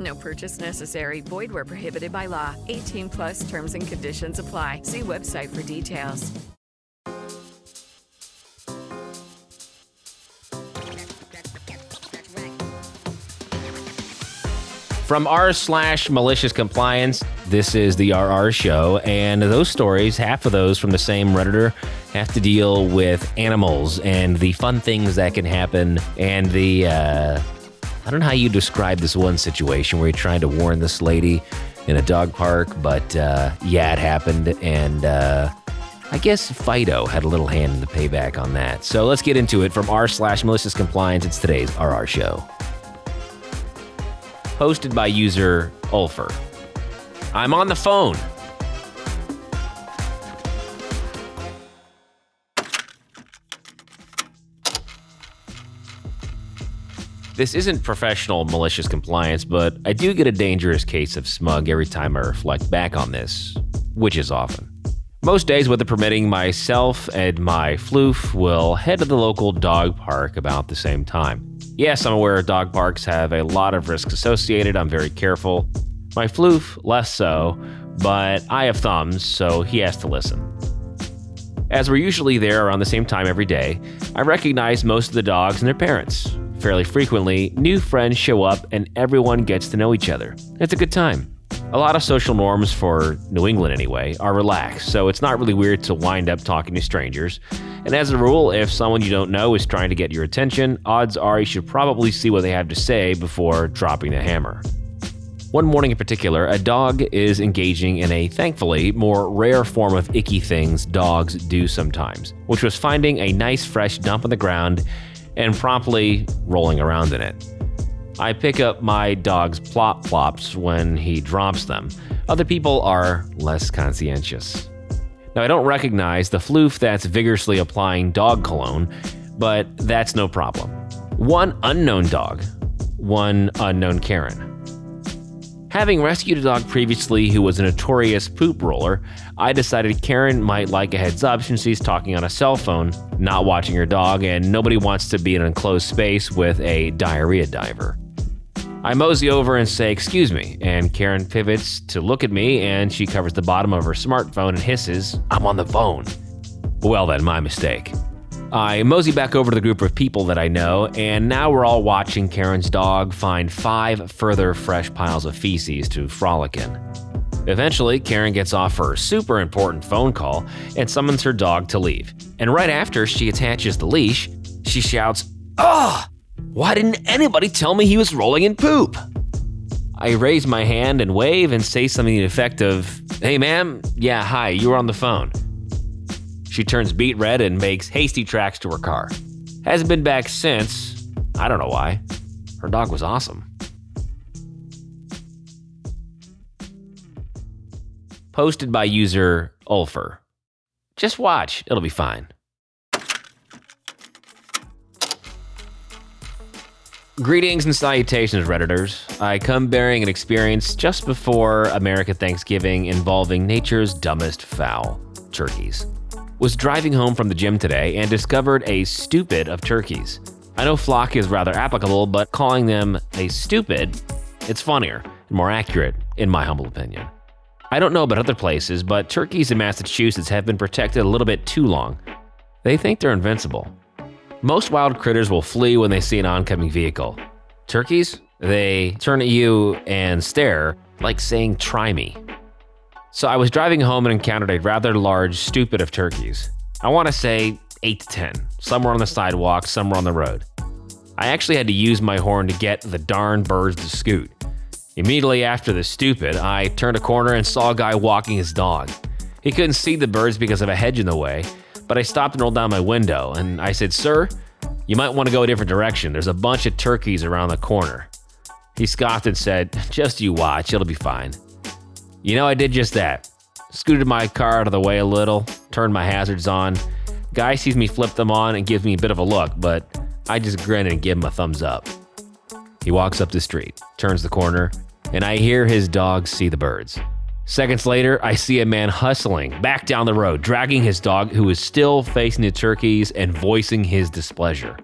No purchase necessary. Void where prohibited by law. 18 plus terms and conditions apply. See website for details. From r slash malicious compliance, this is the RR show, and those stories, half of those from the same redditor, have to deal with animals and the fun things that can happen, and the uh, I don't know how you describe this one situation where you're trying to warn this lady in a dog park, but uh, yeah, it happened, and uh, I guess Fido had a little hand in the payback on that. So let's get into it. From r slash malicious compliance, it's today's RR show posted by user Ulfer. I'm on the phone. This isn't professional malicious compliance, but I do get a dangerous case of smug every time I reflect back on this, which is often. Most days, weather permitting, myself and my floof will head to the local dog park about the same time. Yes, I'm aware dog parks have a lot of risks associated. I'm very careful. My floof, less so, but I have thumbs, so he has to listen. As we're usually there around the same time every day, I recognize most of the dogs and their parents. Fairly frequently, new friends show up and everyone gets to know each other. It's a good time. A lot of social norms for New England, anyway, are relaxed, so it's not really weird to wind up talking to strangers. And as a rule, if someone you don't know is trying to get your attention, odds are you should probably see what they have to say before dropping the hammer. One morning in particular, a dog is engaging in a thankfully more rare form of icky things dogs do sometimes, which was finding a nice fresh dump on the ground and promptly rolling around in it. I pick up my dog's plop plops when he drops them. Other people are less conscientious. Now, I don't recognize the floof that's vigorously applying dog cologne, but that's no problem. One unknown dog, one unknown Karen. Having rescued a dog previously who was a notorious poop roller, I decided Karen might like a heads up since she's talking on a cell phone, not watching her dog, and nobody wants to be in an enclosed space with a diarrhea diver. I mosey over and say, Excuse me, and Karen pivots to look at me and she covers the bottom of her smartphone and hisses, I'm on the phone. Well, then, my mistake. I mosey back over to the group of people that I know, and now we're all watching Karen's dog find five further fresh piles of feces to frolic in. Eventually, Karen gets off her super important phone call and summons her dog to leave. And right after she attaches the leash, she shouts, Ugh! Why didn't anybody tell me he was rolling in poop? I raise my hand and wave and say something to the effect of, Hey, ma'am, yeah, hi, you were on the phone. She turns beet red and makes hasty tracks to her car. Hasn't been back since. I don't know why. Her dog was awesome. Posted by user Ulfer. Just watch, it'll be fine. Greetings and salutations, Redditors. I come bearing an experience just before America Thanksgiving involving nature's dumbest fowl turkeys. Was driving home from the gym today and discovered a stupid of turkeys. I know flock is rather applicable, but calling them a stupid, it's funnier and more accurate, in my humble opinion. I don't know about other places, but turkeys in Massachusetts have been protected a little bit too long. They think they're invincible. Most wild critters will flee when they see an oncoming vehicle. Turkeys, they turn at you and stare, like saying, try me. So I was driving home and encountered a rather large stupid of turkeys. I want to say 8 to 10, somewhere on the sidewalk, somewhere on the road. I actually had to use my horn to get the darn birds to scoot. Immediately after the stupid, I turned a corner and saw a guy walking his dog. He couldn't see the birds because of a hedge in the way, but I stopped and rolled down my window and I said, Sir, you might want to go a different direction. There's a bunch of turkeys around the corner. He scoffed and said, Just you watch, it'll be fine. You know, I did just that. Scooted my car out of the way a little, turned my hazards on. Guy sees me flip them on and gives me a bit of a look, but I just grin and give him a thumbs up. He walks up the street, turns the corner, and I hear his dog see the birds. Seconds later, I see a man hustling back down the road, dragging his dog, who is still facing the turkeys and voicing his displeasure.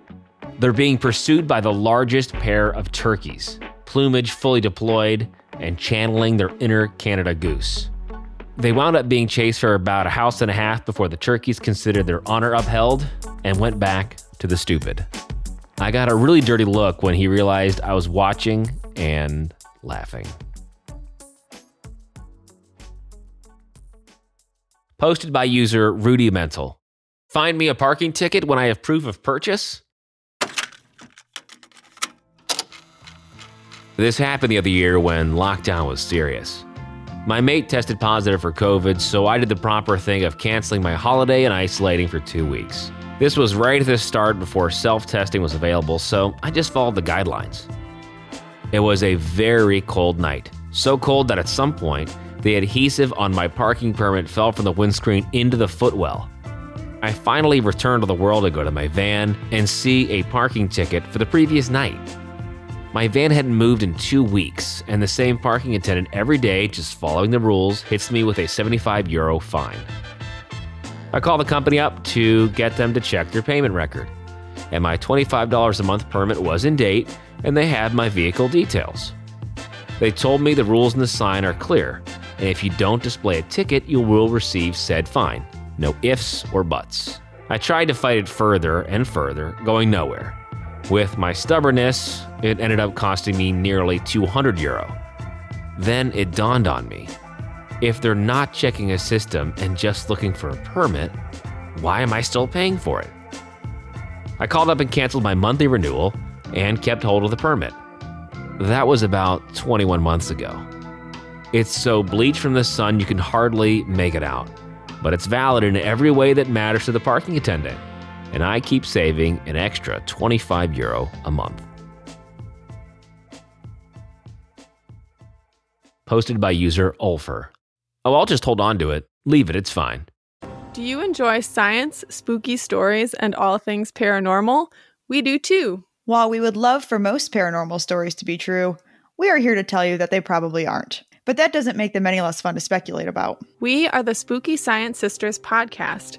They're being pursued by the largest pair of turkeys, plumage fully deployed and channeling their inner Canada goose. They wound up being chased for about a house and a half before the turkeys considered their honor upheld and went back to the stupid. I got a really dirty look when he realized I was watching and laughing. Posted by user Rudimental. Find me a parking ticket when I have proof of purchase? This happened the other year when lockdown was serious. My mate tested positive for COVID, so I did the proper thing of canceling my holiday and isolating for two weeks. This was right at the start before self testing was available, so I just followed the guidelines. It was a very cold night, so cold that at some point, the adhesive on my parking permit fell from the windscreen into the footwell. I finally returned to the world to go to my van and see a parking ticket for the previous night. My van hadn't moved in two weeks, and the same parking attendant every day, just following the rules, hits me with a 75 euro fine. I call the company up to get them to check their payment record, and my $25 a month permit was in date, and they had my vehicle details. They told me the rules in the sign are clear, and if you don't display a ticket, you will receive said fine. No ifs or buts. I tried to fight it further and further, going nowhere. With my stubbornness, it ended up costing me nearly 200 euro. Then it dawned on me if they're not checking a system and just looking for a permit, why am I still paying for it? I called up and canceled my monthly renewal and kept hold of the permit. That was about 21 months ago. It's so bleached from the sun you can hardly make it out, but it's valid in every way that matters to the parking attendant, and I keep saving an extra 25 euro a month. Posted by user Ulfer. Oh, I'll just hold on to it. Leave it, it's fine. Do you enjoy science, spooky stories, and all things paranormal? We do too. While we would love for most paranormal stories to be true, we are here to tell you that they probably aren't. But that doesn't make them any less fun to speculate about. We are the Spooky Science Sisters podcast.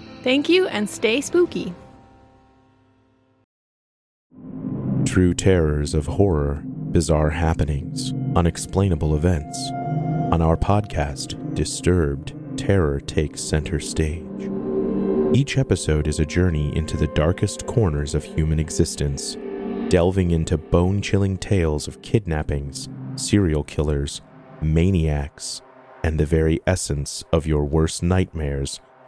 Thank you and stay spooky. True terrors of horror, bizarre happenings, unexplainable events. On our podcast, Disturbed, terror takes center stage. Each episode is a journey into the darkest corners of human existence, delving into bone chilling tales of kidnappings, serial killers, maniacs, and the very essence of your worst nightmares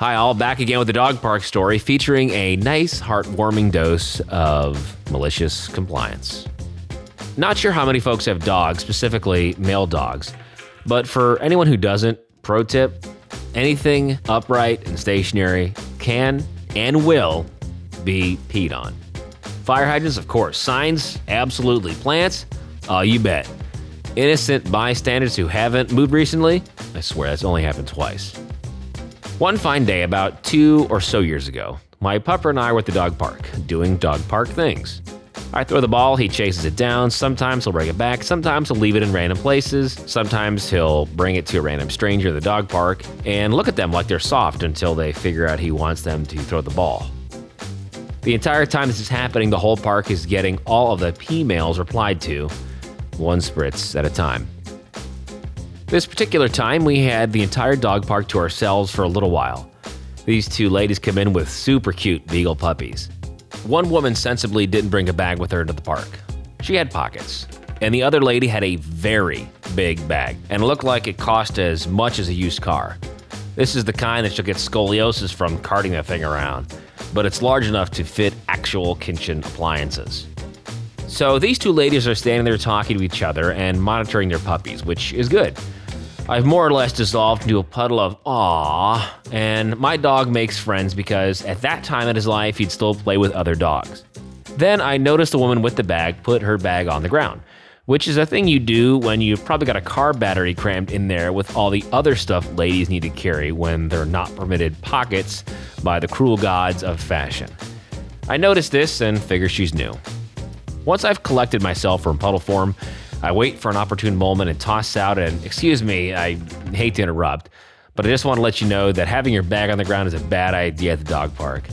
Hi, all back again with the dog park story featuring a nice, heartwarming dose of malicious compliance. Not sure how many folks have dogs, specifically male dogs, but for anyone who doesn't, pro tip anything upright and stationary can and will be peed on. Fire hydrants, of course. Signs, absolutely. Plants, oh, you bet. Innocent bystanders who haven't moved recently, I swear that's only happened twice. One fine day, about two or so years ago, my pupper and I were at the dog park, doing dog park things. I throw the ball, he chases it down. Sometimes he'll bring it back, sometimes he'll leave it in random places. Sometimes he'll bring it to a random stranger at the dog park and look at them like they're soft until they figure out he wants them to throw the ball. The entire time this is happening, the whole park is getting all of the P mails replied to, one spritz at a time. This particular time, we had the entire dog park to ourselves for a little while. These two ladies come in with super cute beagle puppies. One woman sensibly didn't bring a bag with her into the park. She had pockets. And the other lady had a very big bag and looked like it cost as much as a used car. This is the kind that she'll get scoliosis from carting that thing around, but it's large enough to fit actual kitchen appliances. So these two ladies are standing there talking to each other and monitoring their puppies, which is good. I've more or less dissolved into a puddle of aw, and my dog makes friends because at that time in his life he'd still play with other dogs. Then I noticed the woman with the bag put her bag on the ground, which is a thing you do when you've probably got a car battery crammed in there with all the other stuff ladies need to carry when they're not permitted pockets by the cruel gods of fashion. I noticed this and figure she's new. Once I've collected myself from puddle form, I wait for an opportune moment and toss out an, excuse me, I hate to interrupt, but I just want to let you know that having your bag on the ground is a bad idea at the dog park.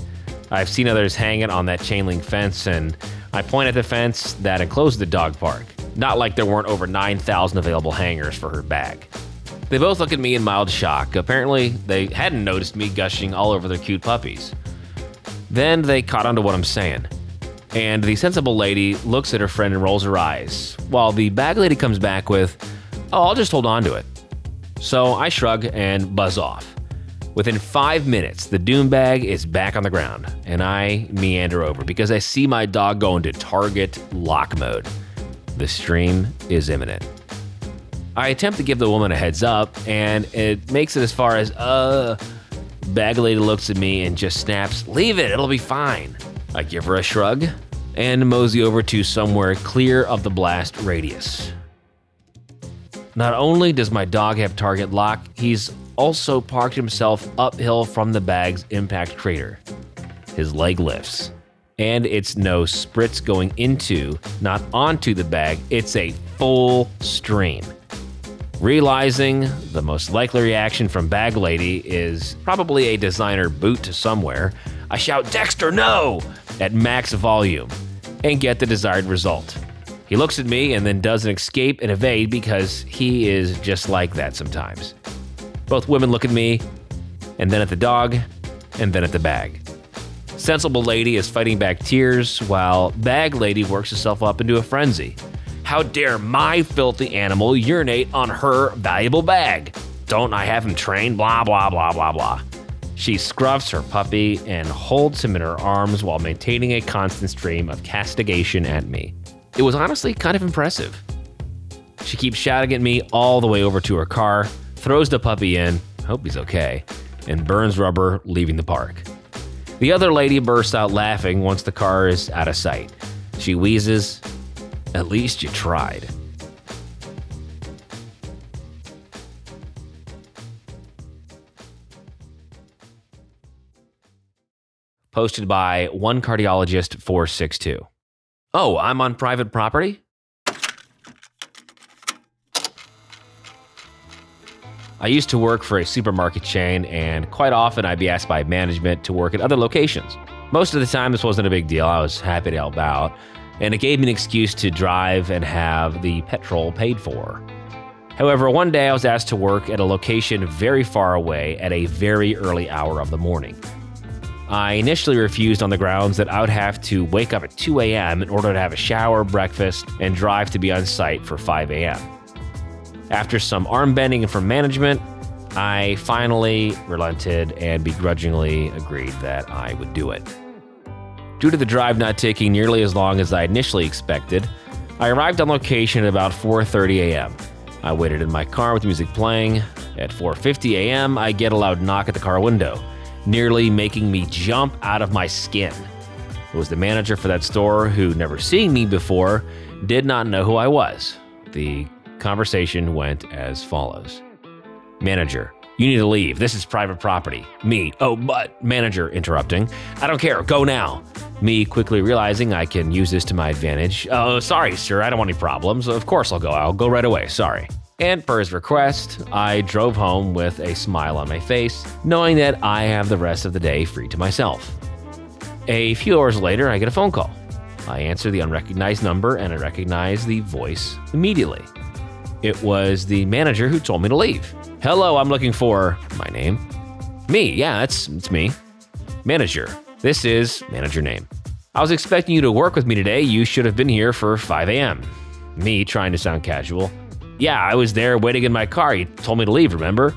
I've seen others hang it on that chain link fence, and I point at the fence that enclosed the dog park. Not like there weren't over 9,000 available hangers for her bag. They both look at me in mild shock. Apparently, they hadn't noticed me gushing all over their cute puppies. Then they caught on to what I'm saying and the sensible lady looks at her friend and rolls her eyes, while the bag lady comes back with, Oh, I'll just hold on to it. So I shrug and buzz off. Within five minutes, the doom bag is back on the ground, and I meander over because I see my dog go into target lock mode. The stream is imminent. I attempt to give the woman a heads up, and it makes it as far as, uh, bag lady looks at me and just snaps, Leave it, it'll be fine. I give her a shrug and mosey over to somewhere clear of the blast radius. Not only does my dog have target lock, he's also parked himself uphill from the bag's impact crater. His leg lifts, and it's no spritz going into, not onto the bag, it's a full stream. Realizing the most likely reaction from Bag Lady is probably a designer boot to somewhere, I shout, Dexter, no! at max volume and get the desired result. He looks at me and then does an escape and evade because he is just like that sometimes. Both women look at me, and then at the dog, and then at the bag. Sensible Lady is fighting back tears while Bag Lady works herself up into a frenzy. How dare my filthy animal urinate on her valuable bag? Don't I have him trained? Blah, blah, blah, blah, blah. She scruffs her puppy and holds him in her arms while maintaining a constant stream of castigation at me. It was honestly kind of impressive. She keeps shouting at me all the way over to her car, throws the puppy in, hope he's okay, and burns rubber leaving the park. The other lady bursts out laughing once the car is out of sight. She wheezes, At least you tried. Posted by one cardiologist 462. Oh, I'm on private property? I used to work for a supermarket chain, and quite often I'd be asked by management to work at other locations. Most of the time, this wasn't a big deal. I was happy to help out, and it gave me an excuse to drive and have the petrol paid for. However, one day I was asked to work at a location very far away at a very early hour of the morning. I initially refused on the grounds that I would have to wake up at 2 a.m. in order to have a shower, breakfast, and drive to be on site for 5 a.m. After some arm bending from management, I finally relented and begrudgingly agreed that I would do it. Due to the drive not taking nearly as long as I initially expected, I arrived on location at about 4:30 a.m. I waited in my car with music playing. At 4:50 a.m., I get a loud knock at the car window nearly making me jump out of my skin. It was the manager for that store who, never seeing me before, did not know who I was. The conversation went as follows Manager, you need to leave. This is private property. Me, oh, but, manager interrupting. I don't care. Go now. Me quickly realizing I can use this to my advantage. Oh, sorry, sir. I don't want any problems. Of course I'll go. I'll go right away. Sorry. And per his request, I drove home with a smile on my face, knowing that I have the rest of the day free to myself. A few hours later, I get a phone call. I answer the unrecognized number and I recognize the voice immediately. It was the manager who told me to leave. Hello, I'm looking for my name. Me, yeah, it's, it's me. Manager, this is manager name. I was expecting you to work with me today. You should have been here for 5 a.m. Me, trying to sound casual. Yeah, I was there waiting in my car. You told me to leave, remember?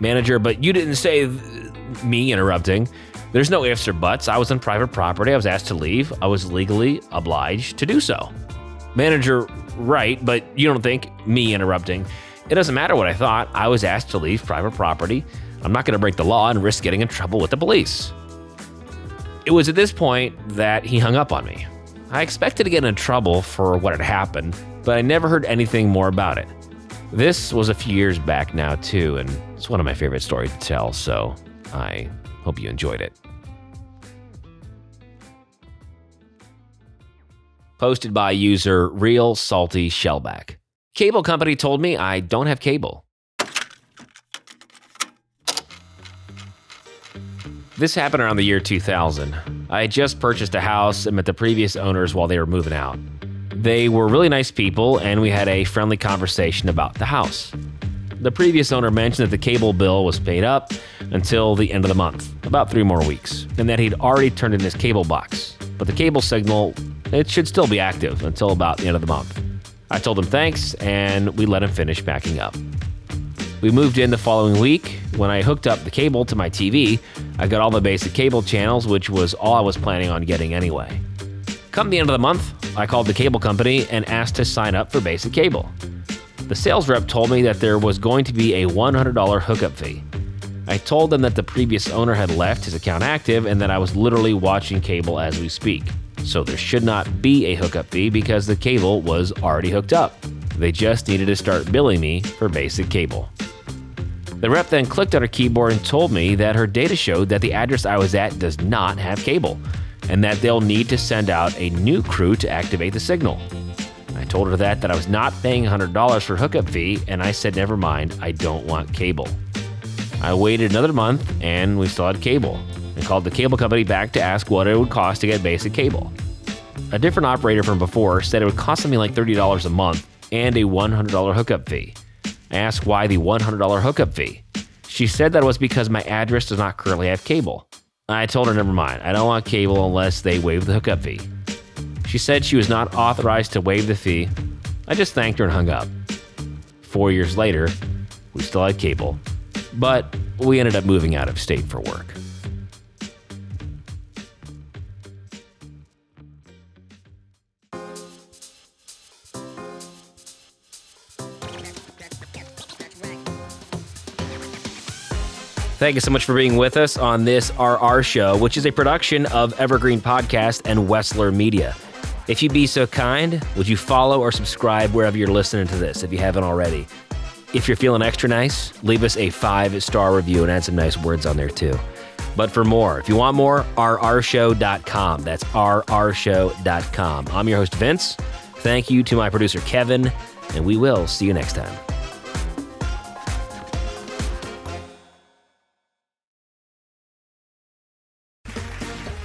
Manager, but you didn't say th- me interrupting. There's no ifs or buts. I was on private property. I was asked to leave. I was legally obliged to do so. Manager, right, but you don't think me interrupting. It doesn't matter what I thought. I was asked to leave private property. I'm not going to break the law and risk getting in trouble with the police. It was at this point that he hung up on me. I expected to get in trouble for what had happened, but I never heard anything more about it. This was a few years back now, too, and it's one of my favorite stories to tell, so I hope you enjoyed it. Posted by user Real Salty Shellback. Cable company told me I don't have cable. This happened around the year 2000. I had just purchased a house and met the previous owners while they were moving out. They were really nice people, and we had a friendly conversation about the house. The previous owner mentioned that the cable bill was paid up until the end of the month, about three more weeks, and that he'd already turned in his cable box. But the cable signal, it should still be active until about the end of the month. I told him thanks, and we let him finish packing up. We moved in the following week. When I hooked up the cable to my TV, I got all the basic cable channels, which was all I was planning on getting anyway. Come the end of the month, I called the cable company and asked to sign up for basic cable. The sales rep told me that there was going to be a $100 hookup fee. I told them that the previous owner had left his account active and that I was literally watching cable as we speak. So there should not be a hookup fee because the cable was already hooked up. They just needed to start billing me for basic cable. The rep then clicked on her keyboard and told me that her data showed that the address I was at does not have cable and that they'll need to send out a new crew to activate the signal. I told her that that I was not paying $100 for hookup fee, and I said, never mind, I don't want cable. I waited another month, and we still had cable. I called the cable company back to ask what it would cost to get basic cable. A different operator from before said it would cost me like $30 a month and a $100 hookup fee. I asked why the $100 hookup fee. She said that was because my address does not currently have cable. I told her, never mind, I don't want cable unless they waive the hookup fee. She said she was not authorized to waive the fee. I just thanked her and hung up. Four years later, we still had cable, but we ended up moving out of state for work. Thank you so much for being with us on this RR show, which is a production of Evergreen Podcast and Wessler Media. If you'd be so kind, would you follow or subscribe wherever you're listening to this if you haven't already? If you're feeling extra nice, leave us a five star review and add some nice words on there too. But for more, if you want more, rrshow.com. That's rrshow.com. I'm your host, Vince. Thank you to my producer, Kevin, and we will see you next time.